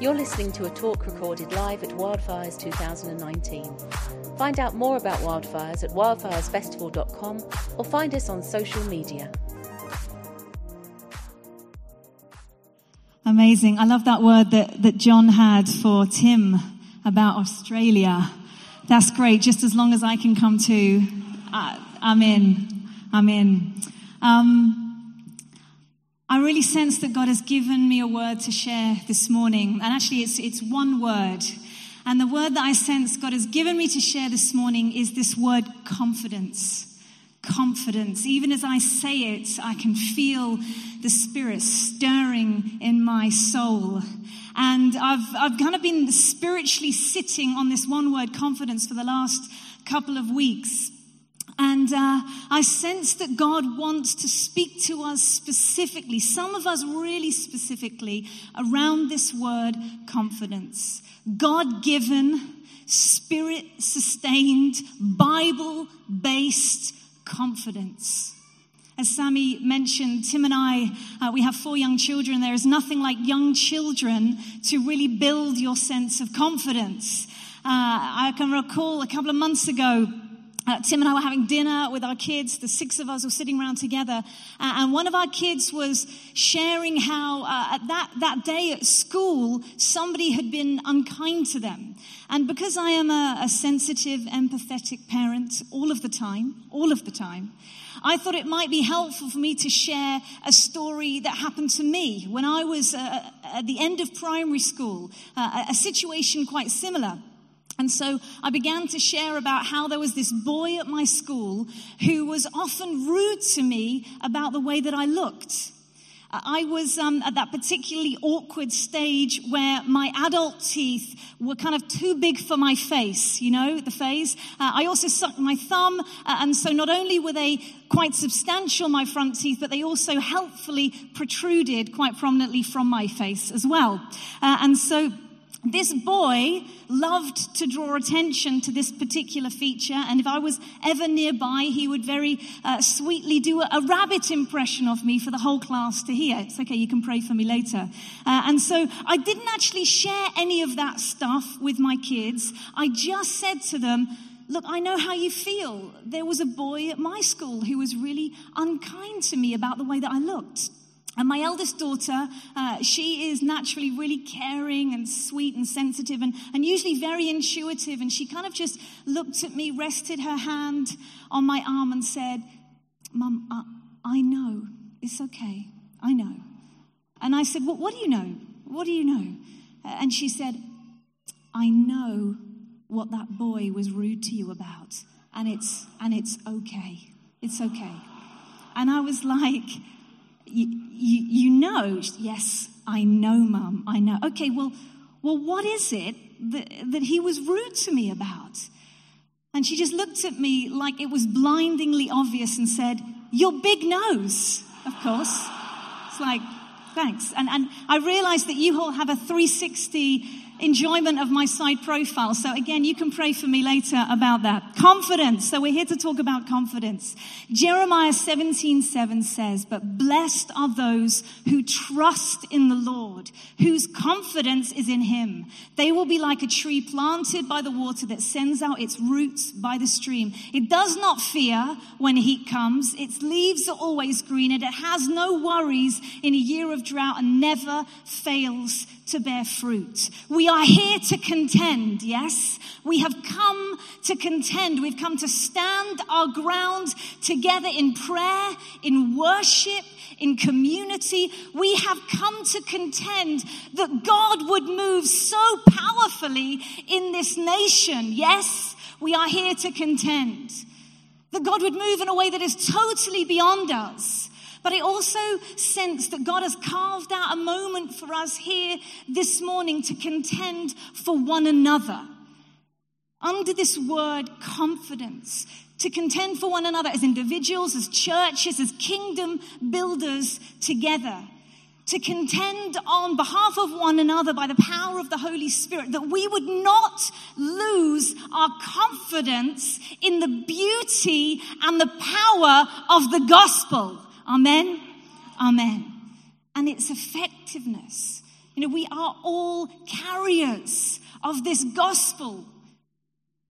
You're listening to a talk recorded live at Wildfires 2019. Find out more about Wildfires at wildfiresfestival.com or find us on social media. Amazing. I love that word that, that John had for Tim about Australia. That's great. Just as long as I can come to, uh, I'm in. I'm in. Um, I really sense that God has given me a word to share this morning. And actually, it's, it's one word. And the word that I sense God has given me to share this morning is this word confidence. Confidence. Even as I say it, I can feel the Spirit stirring in my soul. And I've, I've kind of been spiritually sitting on this one word confidence for the last couple of weeks. And uh, I sense that God wants to speak to us specifically, some of us really specifically, around this word confidence. God given, spirit sustained, Bible based confidence. As Sammy mentioned, Tim and I, uh, we have four young children. There is nothing like young children to really build your sense of confidence. Uh, I can recall a couple of months ago, uh, Tim and I were having dinner with our kids. The six of us were sitting around together. Uh, and one of our kids was sharing how uh, at that, that day at school, somebody had been unkind to them. And because I am a, a sensitive, empathetic parent all of the time, all of the time, I thought it might be helpful for me to share a story that happened to me when I was uh, at the end of primary school, uh, a situation quite similar. And so I began to share about how there was this boy at my school who was often rude to me about the way that I looked. I was um, at that particularly awkward stage where my adult teeth were kind of too big for my face, you know, the phase. Uh, I also sucked my thumb, uh, and so not only were they quite substantial, my front teeth, but they also helpfully protruded quite prominently from my face as well. Uh, and so this boy loved to draw attention to this particular feature, and if I was ever nearby, he would very uh, sweetly do a, a, rabbit impression of me for the whole class to hear. It's okay, you can pray for me later. Uh, and so I didn't actually share any of that stuff with my kids. I just said to them, Look, I know how you feel. There was a boy at my school who was really unkind to me about the way that I looked. And my eldest daughter, uh, she is naturally really caring and sweet and sensitive and, and usually very intuitive. And she kind of just looked at me, rested her hand on my arm, and said, Mum, I, I know. It's okay. I know. And I said, well, What do you know? What do you know? And she said, I know what that boy was rude to you about. And it's, and it's okay. It's okay. And I was like, you, you, know, yes, I know, mum, I know. Okay, well, well, what is it that, that he was rude to me about? And she just looked at me like it was blindingly obvious and said, Your big nose, of course. It's like, thanks. And, and I realized that you all have a 360 enjoyment of my side profile. So again, you can pray for me later about that. Confidence. So we're here to talk about confidence. Jeremiah 17, 7 says, but blessed are those who trust in the Lord, whose confidence is in him. They will be like a tree planted by the water that sends out its roots by the stream. It does not fear when heat comes. Its leaves are always green and it has no worries in a year of drought and never fails to bear fruit. We are here to contend, yes? We have come to contend. We've come to stand our ground together in prayer, in worship, in community. We have come to contend that God would move so powerfully in this nation. Yes, we are here to contend. That God would move in a way that is totally beyond us. But I also sense that God has carved out a moment for us here this morning to contend for one another. Under this word, confidence, to contend for one another as individuals, as churches, as kingdom builders together. To contend on behalf of one another by the power of the Holy Spirit, that we would not lose our confidence in the beauty and the power of the gospel. Amen. Amen. And its effectiveness. You know, we are all carriers of this gospel.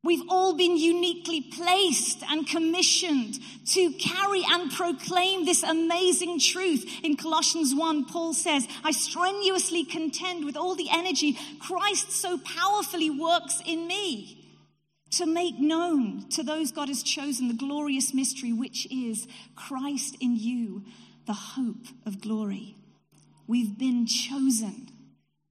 We've all been uniquely placed and commissioned to carry and proclaim this amazing truth. In Colossians 1, Paul says, I strenuously contend with all the energy Christ so powerfully works in me to make known to those God has chosen the glorious mystery, which is Christ in you, the hope of glory. We've been chosen.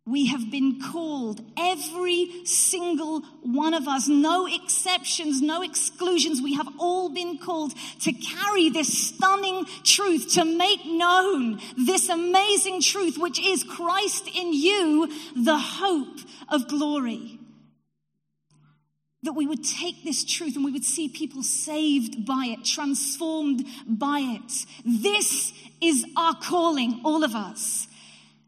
We have been called, every single one of us, no exceptions, no exclusions. We have all been called to carry this stunning truth, to make known this amazing truth, which is Christ in you, the hope of glory. That we would take this truth and we would see people saved by it, transformed by it. This is our calling, all of us.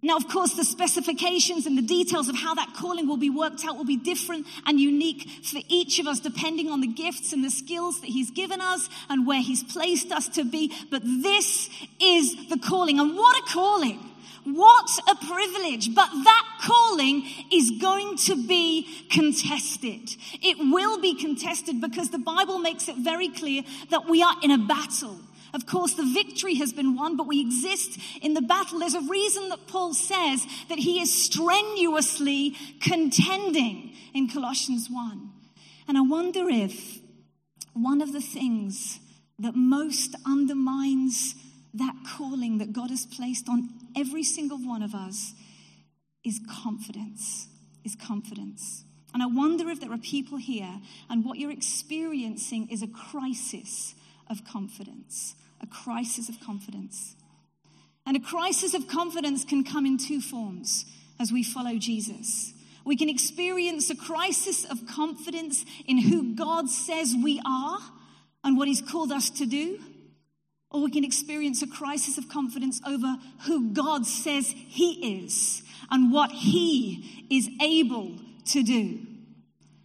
Now, of course, the specifications and the details of how that calling will be worked out will be different and unique for each of us, depending on the gifts and the skills that He's given us and where He's placed us to be. But this is the calling. And what a calling! What a privilege. But that calling is going to be contested. It will be contested because the Bible makes it very clear that we are in a battle. Of course, the victory has been won, but we exist in the battle. There's a reason that Paul says that he is strenuously contending in Colossians 1. And I wonder if one of the things that most undermines that calling that God has placed on every single one of us is confidence, is confidence. And I wonder if there are people here and what you're experiencing is a crisis of confidence a crisis of confidence. And a crisis of confidence can come in two forms as we follow Jesus. We can experience a crisis of confidence in who God says we are and what He's called us to do. Or we can experience a crisis of confidence over who God says He is and what He is able to do.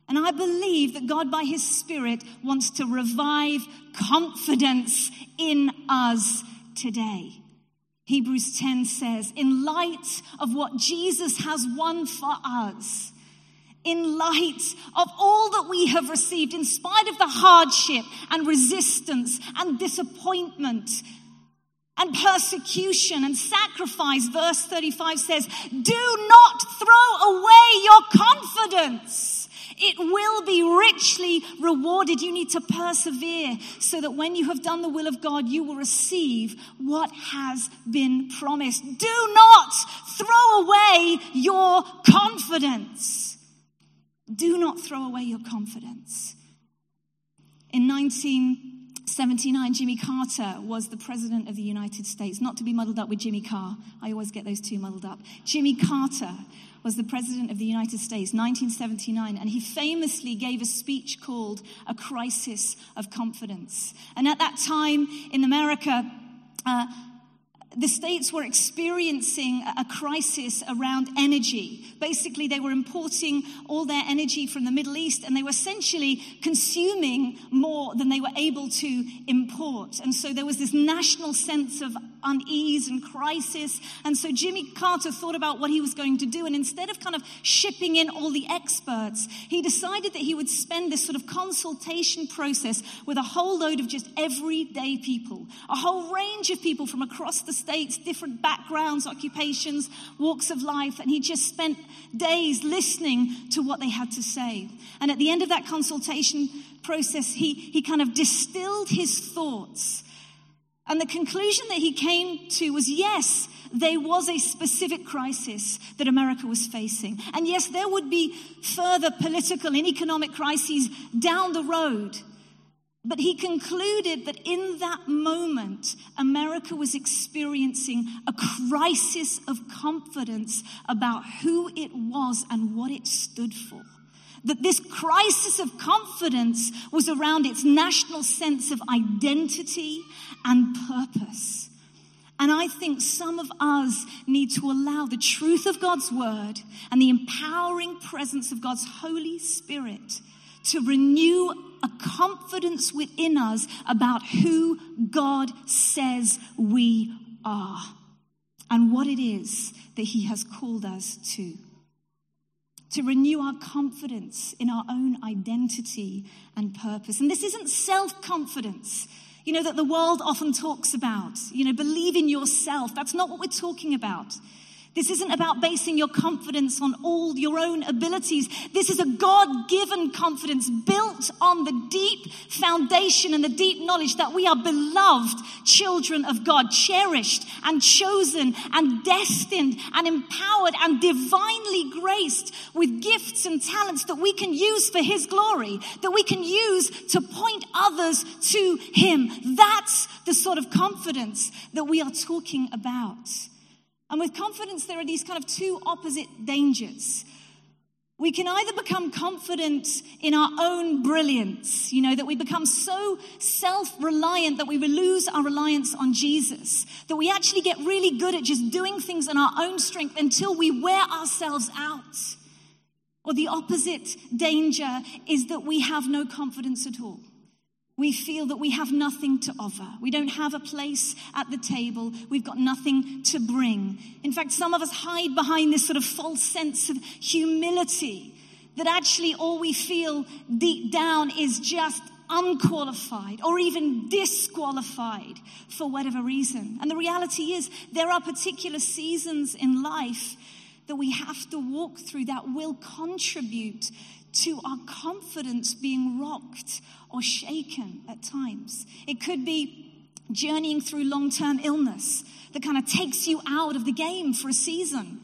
And I believe that God, by His Spirit, wants to revive confidence in us today. Hebrews 10 says, in light of what Jesus has won for us, in light of all that we have received, in spite of the hardship and resistance and disappointment and persecution and sacrifice, verse 35 says, do not throw away your confidence it will be richly rewarded. You need to persevere so that when you have done the will of God, you will receive what has been promised. Do not throw away your confidence. Do not throw away your confidence. In 1979, Jimmy Carter was the president of the United States, not to be muddled up with Jimmy Carr. I always get those two muddled up. Jimmy Carter was the President of the United States, 1979, and he famously gave a speech called A Crisis of Confidence. And at that time in America, uh, the states were experiencing a crisis around energy. Basically, they were importing all their energy from the Middle East and they were essentially consuming more than they were able to import. And so there was this national sense of unease and crisis. And so Jimmy Carter thought about what he was going to do. And instead of kind of shipping in all the experts, he decided that he would spend this sort of consultation process with a whole load of just everyday people, a whole range of people from across the states, different backgrounds, occupations, walks of life. And he just spent days listening to what they had to say. And at the end of that consultation process, he, he kind of distilled his thoughts and the conclusion that he came to was yes, there was a specific crisis that America was facing. And yes, there would be further political and economic crises down the road. But he concluded that in that moment, America was experiencing a crisis of confidence about who it was and what it stood for that this crisis of confidence was around its national sense of identity and purpose. And I think some of us need to allow the truth of God's word and the empowering presence of God's Holy Spirit to renew a confidence within us about who God says we are. and what it is that He has called us to. To renew our confidence in our own identity and purpose. And this isn't self confidence, you know, that the world often talks about. You know, believe in yourself. That's not what we're talking about. This isn't about basing your confidence on all your own abilities. This is a God given confidence built on the deep foundation and the deep knowledge that we are beloved children of God, cherished and chosen and destined and empowered and divinely graced with gifts and talents that we can use for His glory, that we can use to point others to Him. That's the sort of confidence that we are talking about. And with confidence, there are these kind of two opposite dangers. We can either become confident in our own brilliance, you know, that we become so self reliant that we lose our reliance on Jesus, that we actually get really good at just doing things in our own strength until we wear ourselves out. Or the opposite danger is that we have no confidence at all we feel that we have nothing to offer. We don't have a place at the table. We've got nothing to bring. In fact, some of us hide behind this sort of false sense of humility that actually all we feel deep down is just unqualified or even disqualified for whatever reason. And the reality is there are particular seasons in life that we have to walk through that will contribute to our confidence being rocked or shaken at times. It could be journeying through long term illness that kind of takes you out of the game for a season.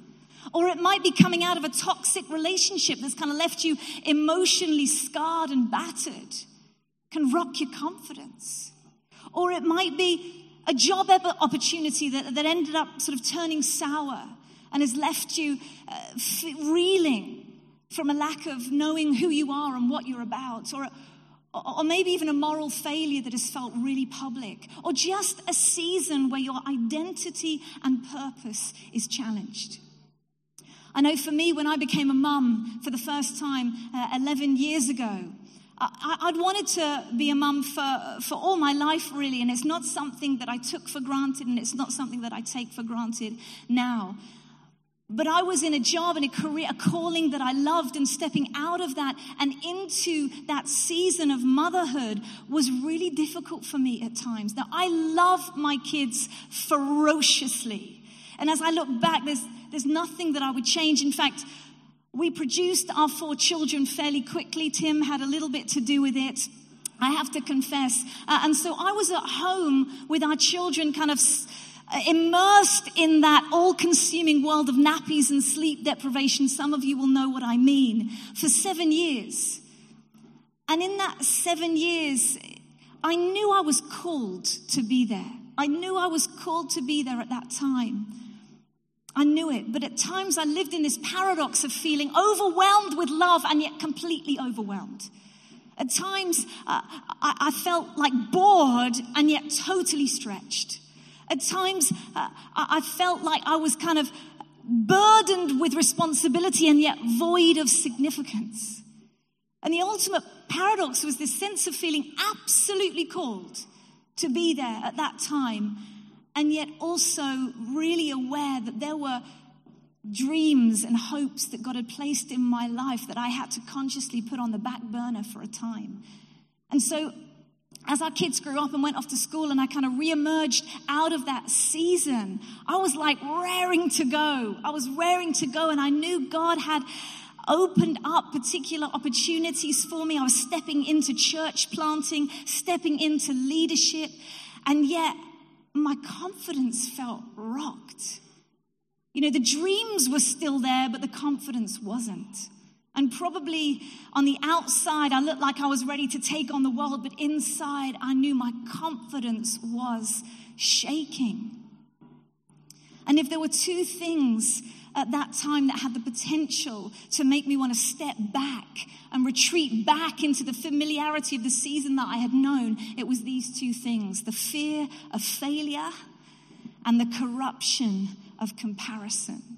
Or it might be coming out of a toxic relationship that's kind of left you emotionally scarred and battered, can rock your confidence. Or it might be a job opportunity that, that ended up sort of turning sour and has left you uh, reeling from a lack of knowing who you are and what you're about, or, or maybe even a moral failure that has felt really public, or just a season where your identity and purpose is challenged. I know for me, when I became a mum for the first time uh, 11 years ago, I, would wanted to be a mum for, for all my life, really, and it's not something that I took for granted, and it's not something that I take for granted now. But I was in a job and a career, a calling that I loved, and stepping out of that and into that season of motherhood was really difficult for me at times. Now, I love my kids ferociously. And as I look back, there's, there's nothing that I would change. In fact, we produced our four children fairly quickly. Tim had a little bit to do with it. I have to confess. Uh, and so I was at home with our children kind of uh, immersed in that all consuming world of nappies and sleep deprivation. Some of you will know what I mean. For seven years. And in that seven years, I knew I was called to be there. I knew I was called to be there at that time. I knew it. But at times I lived in this paradox of feeling overwhelmed with love and yet completely overwhelmed. At times uh, I, I felt like bored and yet totally stretched. At times, uh, I felt like I was kind of burdened with responsibility and yet void of significance. And the ultimate paradox was this sense of feeling absolutely called to be there at that time, and yet also really aware that there were dreams and hopes that God had placed in my life that I had to consciously put on the back burner for a time. And so as our kids grew up and went off to school and I kind of reemerged out of that season, I was like raring to go. I was raring to go and I knew God had opened up particular opportunities for me. I was stepping into church planting, stepping into leadership, and yet my confidence felt rocked. You know, the dreams were still there, but the confidence wasn't. And probably on the outside, I looked like I was ready to take on the world, but inside, I knew my confidence was shaking. And if there were two things at that time that had the potential to make me want to step back and retreat back into the familiarity of the season that I had known, it was these two things the fear of failure and the corruption of comparison.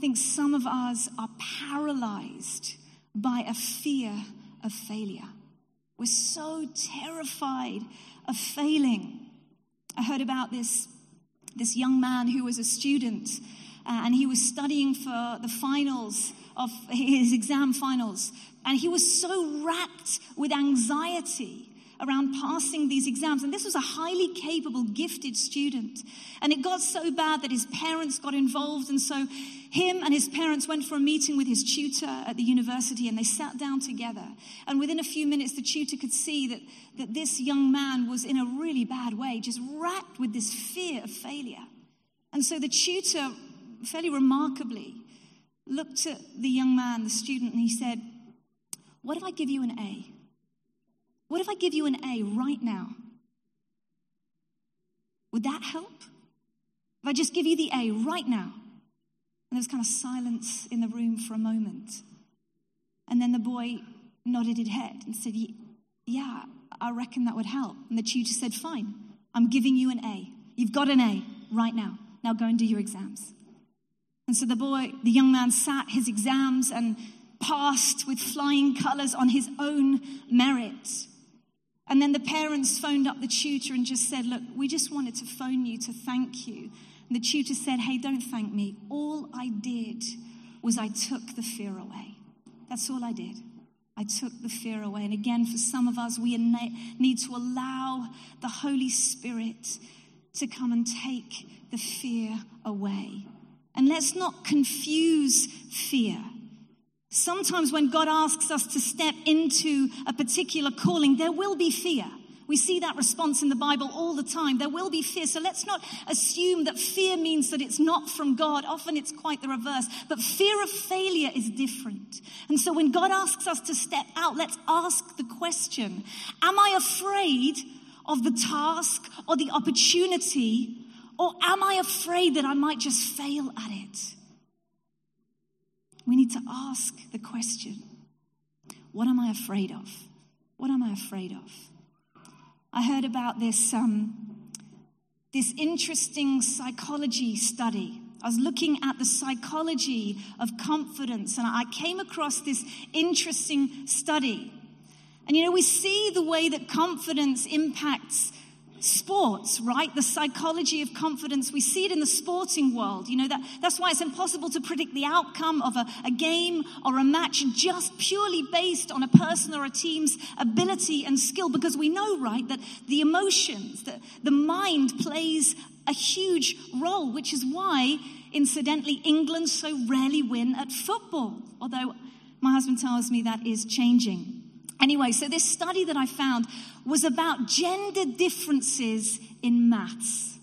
Think some of us are paralyzed by a fear of failure. We're so terrified of failing. I heard about this this young man who was a student uh, and he was studying for the finals of his exam finals. And he was so racked with anxiety around passing these exams. And this was a highly capable, gifted student. And it got so bad that his parents got involved. And so him and his parents went for a meeting with his tutor at the university and they sat down together. And within a few minutes, the tutor could see that, that this young man was in a really bad way, just racked with this fear of failure. And so the tutor, fairly remarkably, looked at the young man, the student, and he said, What if I give you an A? What if I give you an A right now? Would that help? If I just give you the A right now? And there was kind of silence in the room for a moment. And then the boy nodded his head and said, Yeah, I reckon that would help. And the tutor said, Fine, I'm giving you an A. You've got an A right now. Now go and do your exams. And so the boy, the young man sat his exams and passed with flying colors on his own merit. And then the parents phoned up the tutor and just said, Look, we just wanted to phone you to thank you. And the tutor said, Hey, don't thank me. All I did was I took the fear away. That's all I did. I took the fear away. And again, for some of us, we need to allow the Holy Spirit to come and take the fear away. And let's not confuse fear. Sometimes when God asks us to step into a particular calling, there will be fear. We see that response in the Bible all the time. There will be fear. So let's not assume that fear means that it's not from God. Often it's quite the reverse. But fear of failure is different. And so when God asks us to step out, let's ask the question Am I afraid of the task or the opportunity? Or am I afraid that I might just fail at it? We need to ask the question what am I afraid of? What am I afraid of? I heard about this, um, this interesting psychology study. I was looking at the psychology of confidence and I came across this interesting study. And you know, we see the way that confidence impacts sports, right? The psychology of confidence. We see it in the sporting world. You know, that, that's why it's impossible to predict the outcome of a, a game or a match just purely based on a person or a team's ability and skill because we know, right, that the emotions, that the mind plays a huge role, which is why, incidentally, England so rarely win at football. Although my husband tells me that is changing. Anyway, so this study that I found was about gender differences in maths.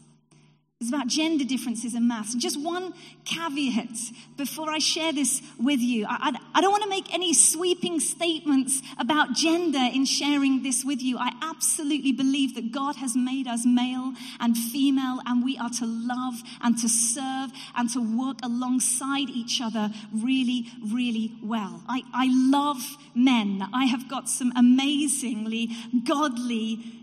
It's about gender differences in maths. And just one caveat before I share this with you. I, I, I, don't want to make any sweeping statements about gender in sharing this with you. I absolutely believe that God has made us male and female, and we are to love and to serve and to work alongside each other really, really well. I, I love men. I have got some amazingly godly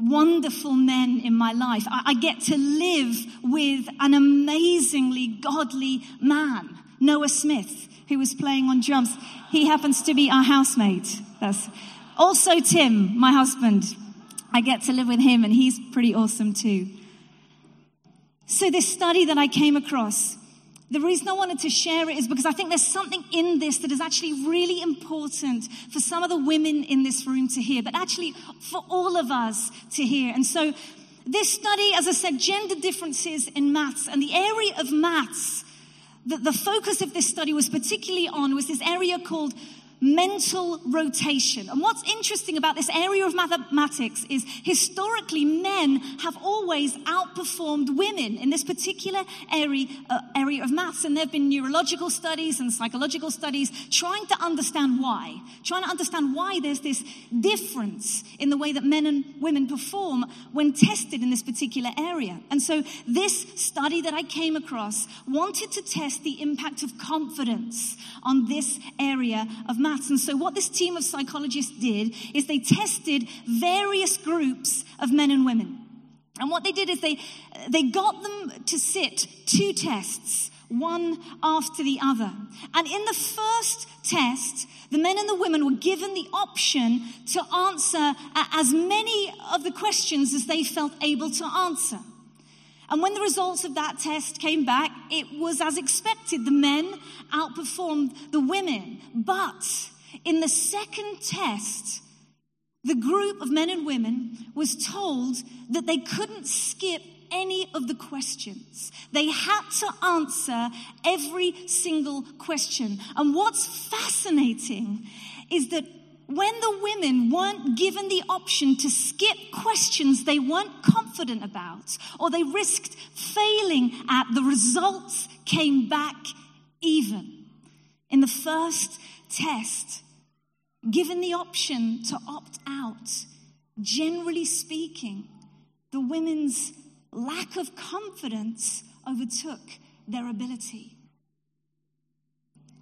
wonderful men in my life. I, I get to live with an amazingly godly man, Noah Smith, who was playing on drums. He happens to be our housemate. That's also Tim, my husband. I get to live with him and he's pretty awesome too. So this study that I came across the reason I wanted to share it is because I think there's something in this that is actually really important for some of the women in this room to hear, but actually for all of us to hear. And so this study, as I said, gender differences in maths and the area of maths that the focus of this study was particularly on was this area called mental rotation. And what's interesting about this area of mathematics is historically men have always outperformed women in this particular area, uh, area of maths. And there have been neurological studies and psychological studies trying to understand why, trying to understand why there's this difference in the way that men and women perform when tested in this particular area. And so this study that I came across wanted to test the impact of confidence on this area of maths maths. And so what this team of psychologists did is they tested various groups of men and women. And what they did is they, they got them to sit two tests, one after the other. And in the first test, the men and the women were given the option to answer as many of the questions as they felt able to answer. And when the results of that test came back, it was as expected. The men outperformed the women. But in the second test, the group of men and women was told that they couldn't skip any of the questions. They had to answer every single question. And what's fascinating is that when the women weren't given the option to skip questions they weren't confident about or they risked failing at, the results came back even. In the first test, given the option to opt out, generally speaking, the women's lack of confidence overtook their ability.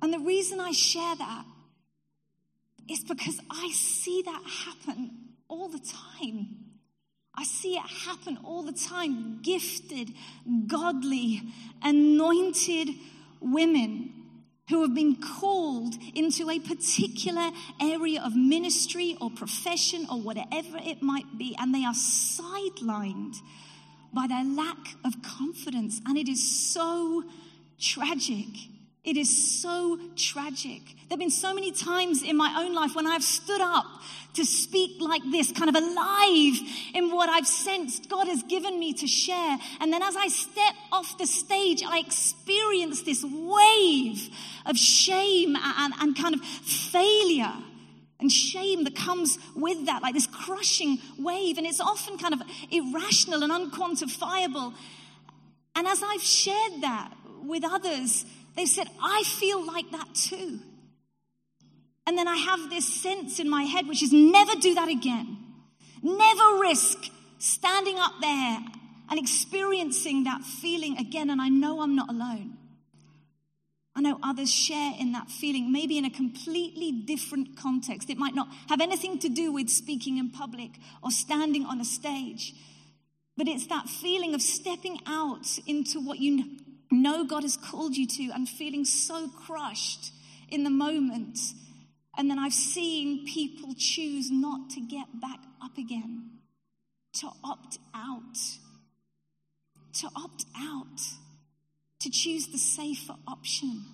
And the reason I share that is because I see that happen all the time. I see it happen all the time. Gifted, godly, anointed women who have been called into a particular area of ministry or profession or whatever it might be, and they are sidelined by their lack of confidence. And it is so tragic. It is so tragic. There have been so many times in my own life when I've stood up to speak like this, kind of alive in what I've sensed God has given me to share. And then as I step off the stage, I experience this wave of shame and, and kind of failure and shame that comes with that, like this crushing wave. And it's often kind of irrational and unquantifiable. And as I've shared that with others, they said, I feel like that too. And then I have this sense in my head, which is never do that again. Never risk standing up there and experiencing that feeling again. And I know I'm not alone. I know others share in that feeling, maybe in a completely different context. It might not have anything to do with speaking in public or standing on a stage, but it's that feeling of stepping out into what you know God has called you to and feeling so crushed in the moment. And then I've seen people choose not to get back up again, to opt out, to opt out, to choose the safer option.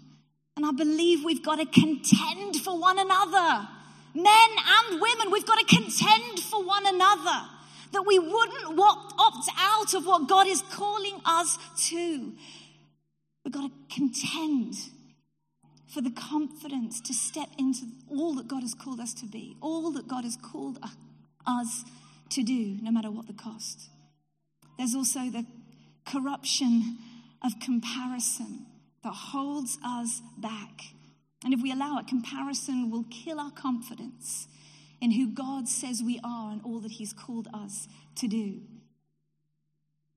And I believe we've got to contend for one another. Men and women, we've got to contend for one another. That we wouldn't opt out of what God is calling us to. We've got to contend for the confidence to step into all that God has called us to be, all that God has called us to do, no matter what the cost. There's also the corruption of comparison that holds us back. And if we allow it, comparison will kill our confidence in who God says we are and all that He's called us to do.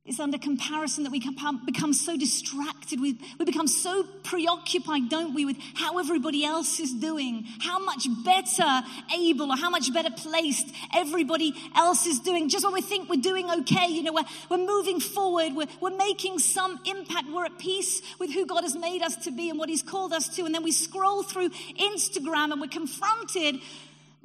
It's under comparison that we become so distracted. We, we become so preoccupied, don't we, with how everybody else is doing, how much better able or how much better placed everybody else is doing. Just when we think we're doing okay, you know, we're, we're moving forward, we're, we're making some impact, we're at peace with who God has made us to be and what He's called us to. And then we scroll through Instagram and we're confronted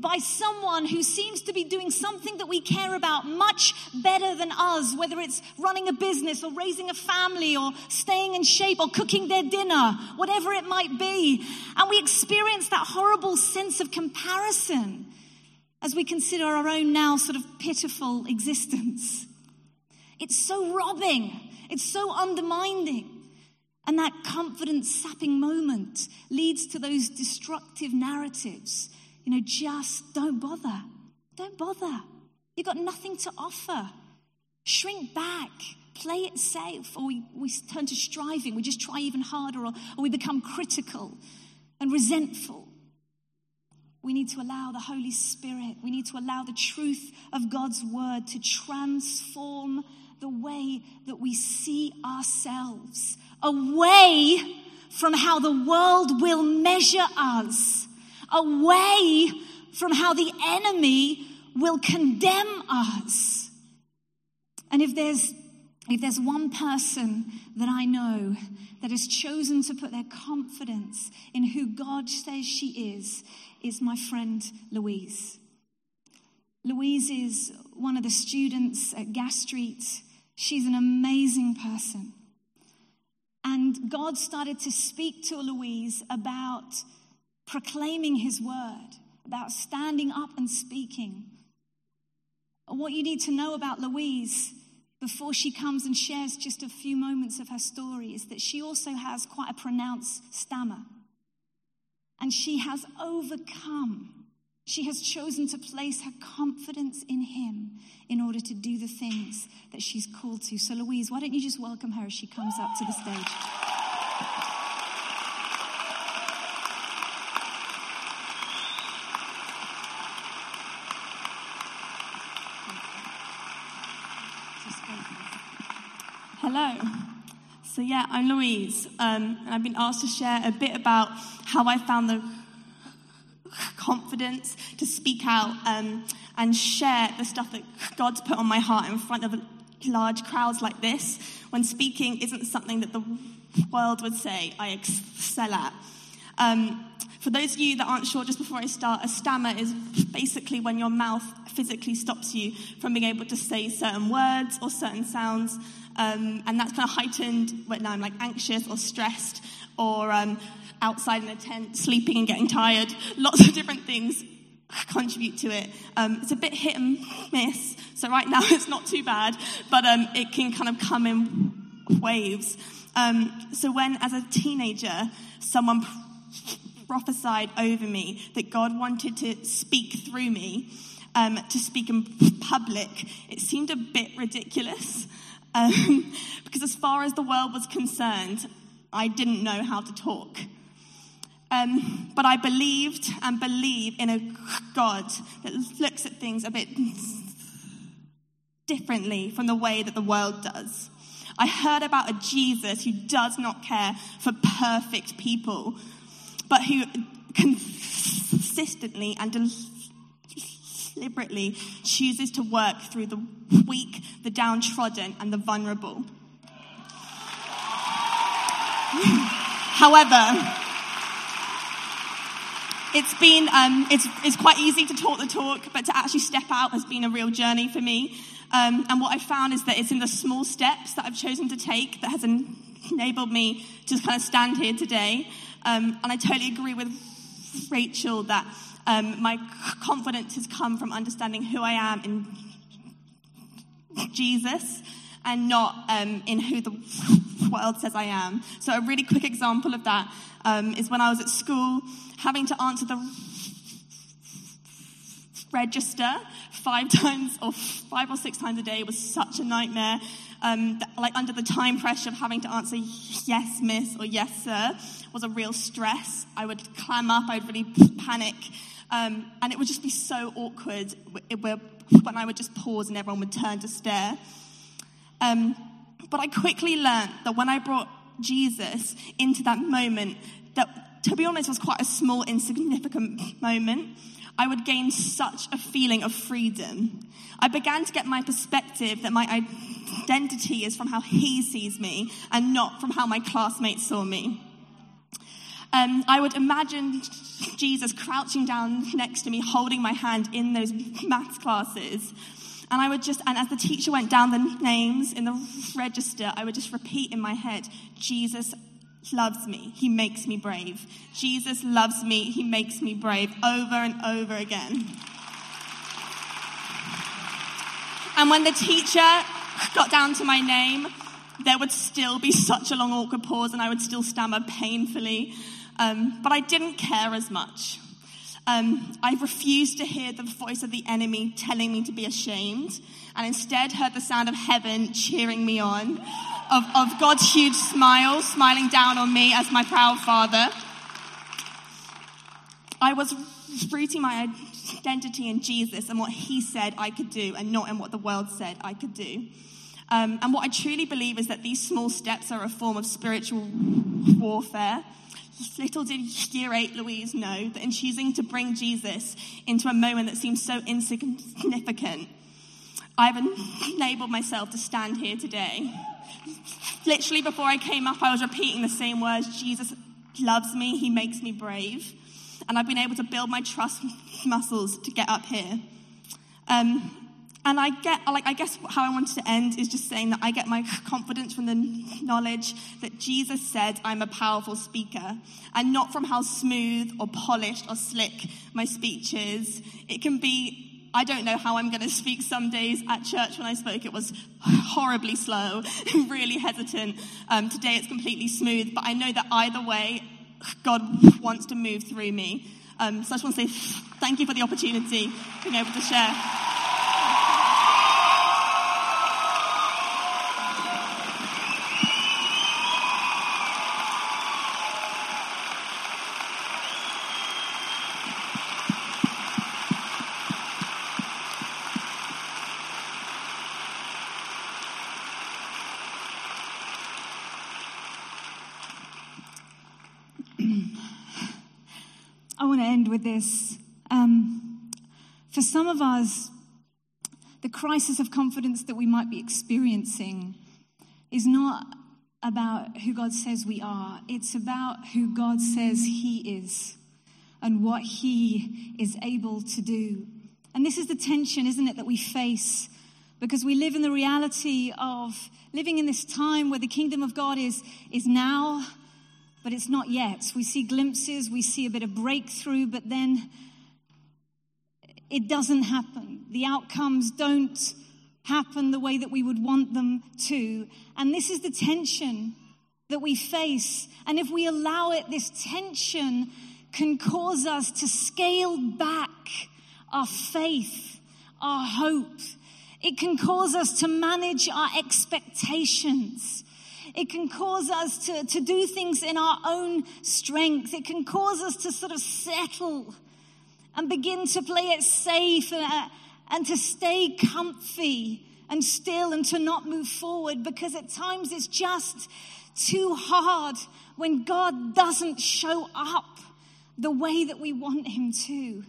by someone who seems to be doing something that we care about much better than us, whether it's running a business or raising a family or staying in shape or cooking their dinner, whatever it might be. And we experience that horrible sense of comparison as we consider our own now sort of pitiful existence. It's so robbing. It's so undermining. And that confidence sapping moment leads to those destructive narratives you know, just don't bother. Don't bother. You've got nothing to offer. Shrink back. Play it safe. Or we, we turn to striving. We just try even harder. Or, or we become critical and resentful. We need to allow the Holy Spirit, we need to allow the truth of God's word to transform the way that we see ourselves away from how the world will measure us away from how the enemy will condemn us. And if there's if there's one person that I know that has chosen to put their confidence in who God says she is, is my friend Louise. Louise is one of the students at Gas Street She's an amazing person. And God started to speak to Louise about proclaiming his word, about standing up and speaking. What you need to know about Louise before she comes and shares just a few moments of her story is that she also has quite a pronounced stammer. And she has overcome. She has chosen to place her confidence in him in order to do the things that she's called to. So, Louise, why don't you just welcome her as she comes up to the stage? So, yeah, I'm Louise, um, and I've been asked to share a bit about how I found the confidence to speak out um, and share the stuff that God's put on my heart in front of large crowds like this when speaking isn't something that the world would say I excel at. Um, for those of you that aren't sure, just before I start, a stammer is basically when your mouth physically stops you from being able to say certain words or certain sounds. Um, and that's kind of heightened when I'm like anxious or stressed or um, outside in a tent, sleeping and getting tired. Lots of different things contribute to it. Um, it's a bit hit and miss. So right now it's not too bad, but um, it can kind of come in waves. Um, so when, as a teenager, someone prophesied over me that God wanted to speak through me, um, to speak in public, it seemed a bit ridiculous. Um, because as far as the world was concerned, I didn't know how to talk. Um, but I believed and believe in a God that looks at things a bit differently from the way that the world does. I heard about a Jesus who does not care for perfect people, but who consistently and deliberately chooses to work through the weak, the downtrodden, and the vulnerable. However, it's been um, it's, it's quite easy to talk the talk, but to actually step out has been a real journey for me. Um, and what I've found is that it's in the small steps that I've chosen to take that has enabled me to kind of stand here today. Um, and I totally agree with Rachel that um, my confidence has come from understanding who I am in Jesus and not um, in who the world says I am. So, a really quick example of that um, is when I was at school, having to answer the register five times or five or six times a day was such a nightmare. Um, like under the time pressure of having to answer yes, miss, or yes, sir, was a real stress. I would clam up, I would really panic. Um, and it would just be so awkward when I would just pause and everyone would turn to stare. Um, but I quickly learned that when I brought Jesus into that moment, that to be honest was quite a small, insignificant moment, I would gain such a feeling of freedom. I began to get my perspective that my identity is from how he sees me and not from how my classmates saw me. Um, I would imagine Jesus crouching down next to me, holding my hand in those maths classes. And I would just, and as the teacher went down the names in the register, I would just repeat in my head, Jesus loves me. He makes me brave. Jesus loves me. He makes me brave over and over again. And when the teacher got down to my name, there would still be such a long, awkward pause, and I would still stammer painfully. Um, but I didn't care as much. Um, I refused to hear the voice of the enemy telling me to be ashamed, and instead heard the sound of heaven cheering me on, of, of God's huge smile smiling down on me as my proud father. I was rooting my identity in Jesus and what he said I could do, and not in what the world said I could do. Um, and what I truly believe is that these small steps are a form of spiritual warfare Little did year eight Louise know that in choosing to bring Jesus into a moment that seems so insignificant, I've enabled myself to stand here today. Literally, before I came up, I was repeating the same words Jesus loves me, He makes me brave. And I've been able to build my trust muscles to get up here. Um, and I get, like, I guess how I wanted to end is just saying that I get my confidence from the knowledge that Jesus said I'm a powerful speaker, and not from how smooth or polished or slick my speech is. It can be, I don't know how I'm going to speak some days at church. When I spoke, it was horribly slow, really hesitant. Um, today it's completely smooth, but I know that either way, God wants to move through me. Um, so I just want to say thank you for the opportunity, being able to share. With this. Um, for some of us, the crisis of confidence that we might be experiencing is not about who God says we are, it's about who God says He is and what He is able to do. And this is the tension, isn't it, that we face because we live in the reality of living in this time where the kingdom of God is, is now but it's not yet. We see glimpses, we see a bit of breakthrough, but then it doesn't happen. The outcomes don't happen the way that we would want them to. And this is the tension that we face. And if we allow it, this tension can cause us to scale back our faith, our hope. It can cause us to manage our expectations. It can cause us to, to do things in our own strength. It can cause us to sort of settle and begin to play it safe and, uh, and to stay comfy and still and to not move forward because at times it's just too hard when God doesn't show up the way that we want Him to.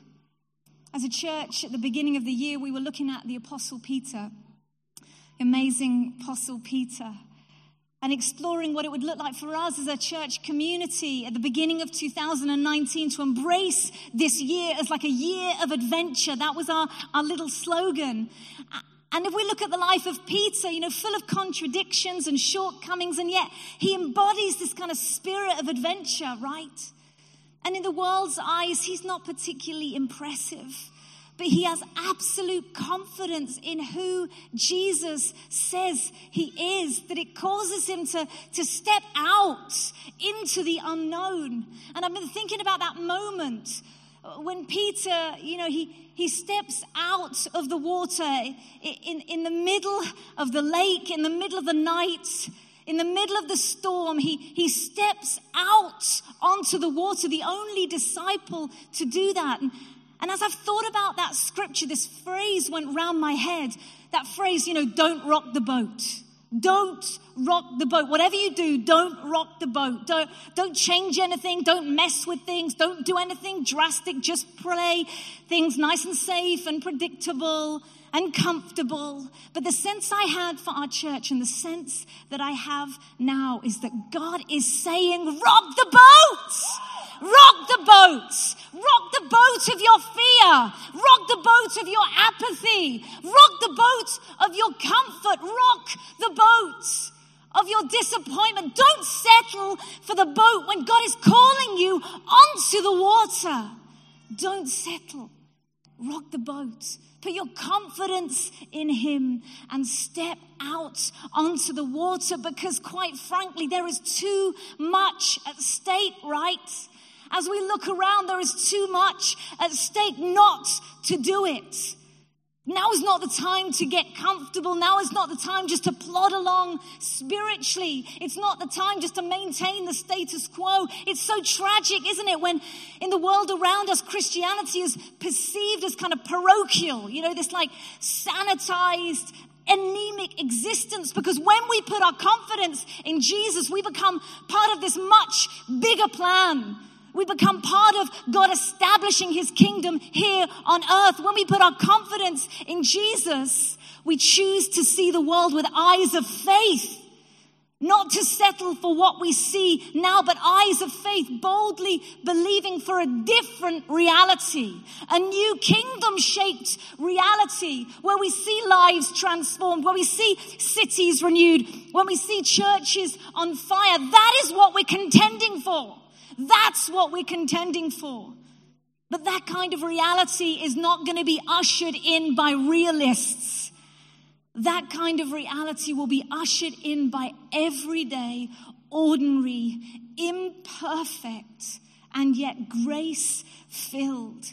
As a church at the beginning of the year, we were looking at the Apostle Peter, amazing Apostle Peter and exploring what it would look like for us as a church community at the beginning of 2019 to embrace this year as like a year of adventure. That was our, our little slogan. And if we look at the life of Peter, you know, full of contradictions and shortcomings, and yet he embodies this kind of spirit of adventure, right? And in the world's eyes, he's not particularly impressive but he has absolute confidence in who Jesus says he is, that it causes him to, to step out into the unknown. And I've been thinking about that moment when Peter, you know, he, he steps out of the water in, in the middle of the lake, in the middle of the night, in the middle of the storm, he, he steps out onto the water, the only disciple to do that. And, and as I've thought about that scripture, this phrase went round my head. That phrase, you know, don't rock the boat. Don't rock the boat. Whatever you do, don't rock the boat. Don't, don't change anything. Don't mess with things. Don't do anything drastic. Just play things nice and safe and predictable and comfortable. But the sense I had for our church and the sense that I have now is that God is saying, rock the boat! Rock the boat. Rock the boat of your fear. Rock the boat of your apathy. Rock the boat of your comfort. Rock the boat of your disappointment. Don't settle for the boat when God is calling you onto the water. Don't settle. Rock the boat. Put your confidence in Him and step out onto the water because, quite frankly, there is too much at stake, right? As we look around, there is too much at stake not to do it. Now is not the time to get comfortable. Now is not the time just to plod along spiritually. It's not the time just to maintain the status quo. It's so tragic, isn't it? When in the world around us, Christianity is perceived as kind of parochial, you know, this like sanitized, anemic existence because when we put our confidence in Jesus, we become part of this much bigger plan we become part of God establishing his kingdom here on earth. When we put our confidence in Jesus, we choose to see the world with eyes of faith, not to settle for what we see now, but eyes of faith, boldly believing for a different reality, a new kingdom shaped reality where we see lives transformed, where we see cities renewed, when we see churches on fire. That is what we're contending for. That's what we're contending for. But that kind of reality is not going to be ushered in by realists. That kind of reality will be ushered in by everyday, ordinary, imperfect, and yet grace filled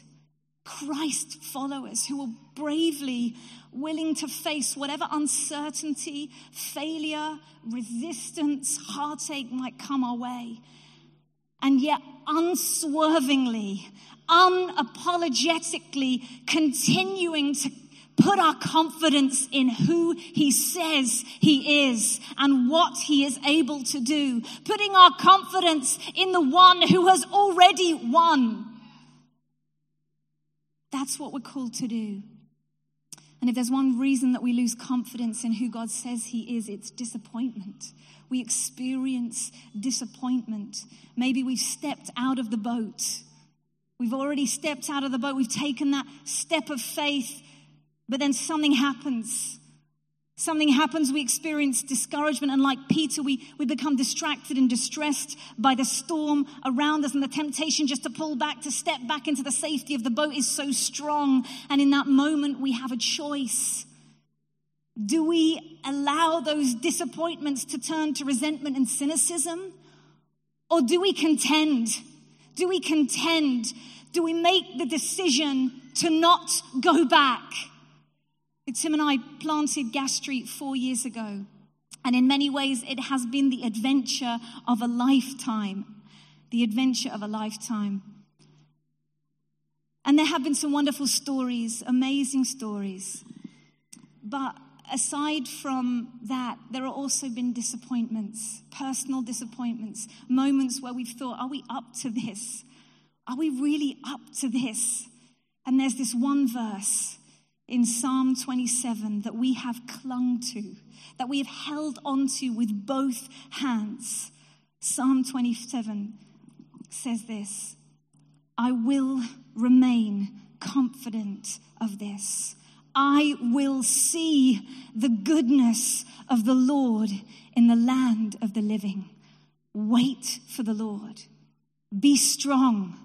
Christ followers who will bravely willing to face whatever uncertainty, failure, resistance, heartache might come our way. And yet unswervingly, unapologetically continuing to put our confidence in who he says he is and what he is able to do. Putting our confidence in the one who has already won. That's what we're called to do. And if there's one reason that we lose confidence in who God says He is, it's disappointment. We experience disappointment. Maybe we've stepped out of the boat. We've already stepped out of the boat. We've taken that step of faith but then something happens. Something happens, we experience discouragement, and like Peter, we, we become distracted and distressed by the storm around us, and the temptation just to pull back, to step back into the safety of the boat is so strong. And in that moment, we have a choice. Do we allow those disappointments to turn to resentment and cynicism? Or do we contend? Do we contend? Do we make the decision to not go back? Tim and I planted Gas Street four years ago. And in many ways, it has been the adventure of a lifetime. The adventure of a lifetime. And there have been some wonderful stories, amazing stories. But aside from that, there have also been disappointments, personal disappointments, moments where we've thought, are we up to this? Are we really up to this? And there's this one verse in Psalm 27 that we have clung to, that we have held onto with both hands. Psalm 27 says this I will remain confident of this. I will see the goodness of the Lord in the land of the living. Wait for the Lord. Be strong.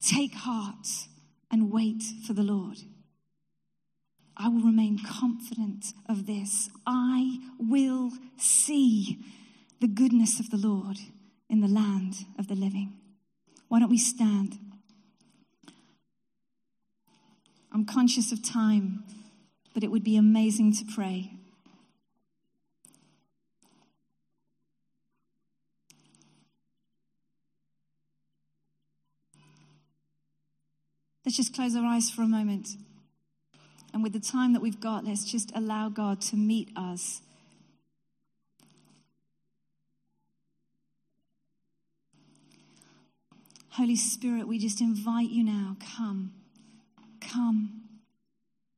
Take heart and wait for the Lord. I will remain confident of this. I will see the goodness of the Lord in the land of the living. Why don't we stand? I'm conscious of time, but it would be amazing to pray. Let's just close our eyes for a moment. And with the time that we've got, let's just allow God to meet us. Holy Spirit, we just invite you now. Come. Come.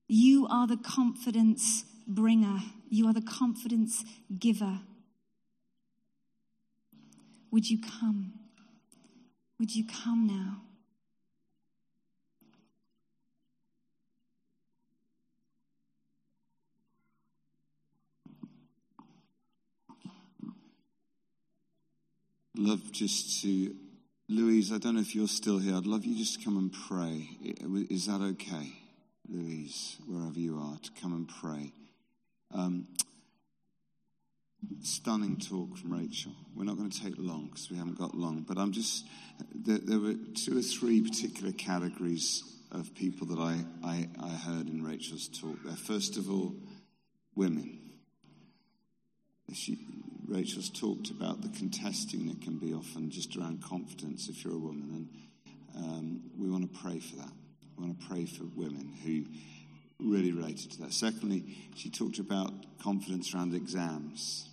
You are the confidence bringer. You are the confidence giver. Would you come? Would you come now? love just to, Louise, I don't know if you're still here. I'd love you just to come and pray. Is that okay, Louise, wherever you are, to come and pray? Um, stunning talk from Rachel. We're not going to take long because we haven't got long, but I'm just, there, there, were two or three particular categories of people that I, I, I heard in Rachel's talk there. First of all, women. She, Rachel's talked about the contesting that can be often just around confidence if you're a woman, and um, we want to pray for that. We want to pray for women who really related to that. Secondly, she talked about confidence around exams.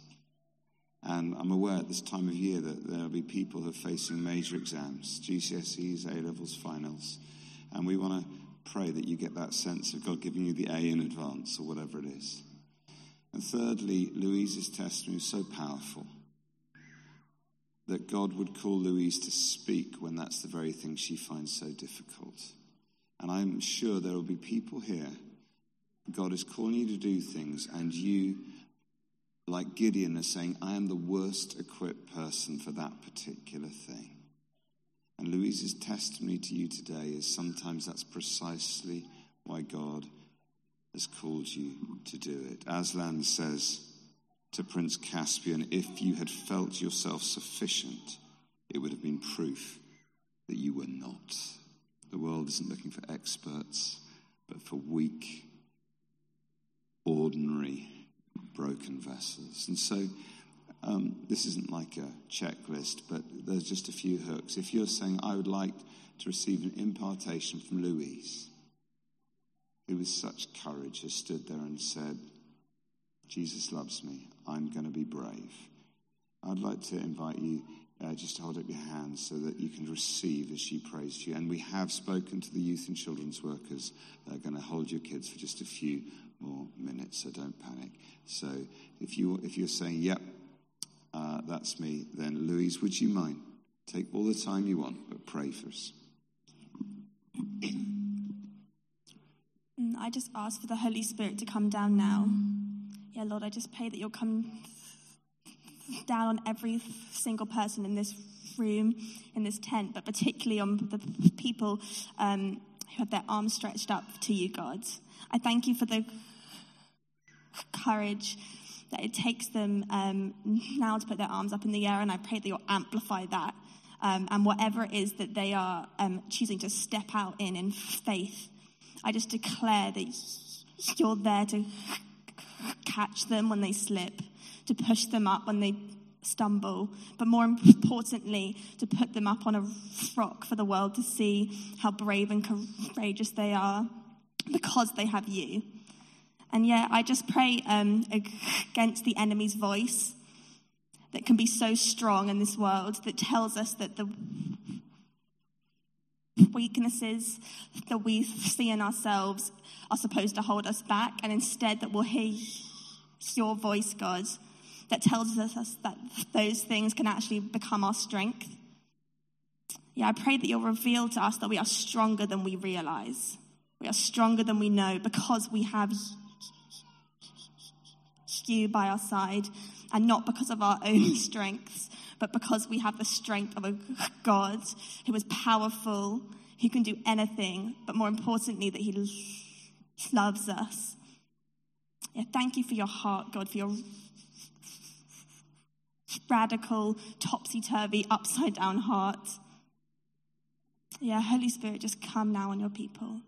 And I'm aware at this time of year that there'll be people who are facing major exams, GCSEs, A levels, finals. And we want to pray that you get that sense of God giving you the A in advance or whatever it is. And thirdly, Louise's testimony is so powerful. that God would call Louise to speak when that's the very thing she finds so difficult. And I'm sure there will be people here. God is calling you to do things, and you, like Gideon, are saying, I am the worst equipped person for that particular thing. And Louise's testimony to you today is sometimes that's precisely why God has called you to do it. Aslan says to Prince Caspian, if you had felt yourself sufficient, it would have been proof that you were not. The world isn't looking for experts, but for weak, ordinary, broken vessels. And so, um, this isn't like a checklist, but there's just a few hooks. If you're saying, I would like to receive an impartation from Louise, who with such courage has stood there and said, Jesus loves me, I'm going to be brave. I'd like to invite you uh, just to hold up your hands so that you can receive as she prays for you. And we have spoken to the youth and children's workers. They're going to hold your kids for just a few more minutes, so don't panic. So if, you, if you're saying, yep, uh, that's me, then Louise, would you mind? Take all the time you want, but pray for us. Mm, I just ask for the Holy Spirit to come down now. Yeah, Lord, I just pray that you'll come down on every single person in this room, in this tent, but particularly on the people um, who have their arms stretched up to you, God. I thank you for the courage that it takes them um, now to put their arms up in the air, and I pray that you'll amplify that. Um, and whatever it is that they are um, choosing to step out in in faith, I just declare that you're there to catch them when they slip, to push them up when they stumble, but more importantly, to put them up on a rock for the world to see how brave and courageous they are because they have you. And yeah, I just pray um, against the enemy's voice that can be so strong in this world that tells us that the weaknesses that we see in ourselves are supposed to hold us back, and instead that we'll hear your voice, God, that tells us that those things can actually become our strength. Yeah, I pray that you'll reveal to us that we are stronger than we realize. We are stronger than we know because we have you by our side, and not because of our own strengths, but because we have the strength of a God who is powerful, who can do anything, but more importantly, that he loves us. Yeah, thank you for your heart, God, for your radical, topsy turvy, upside down heart. Yeah, Holy Spirit, just come now on your people.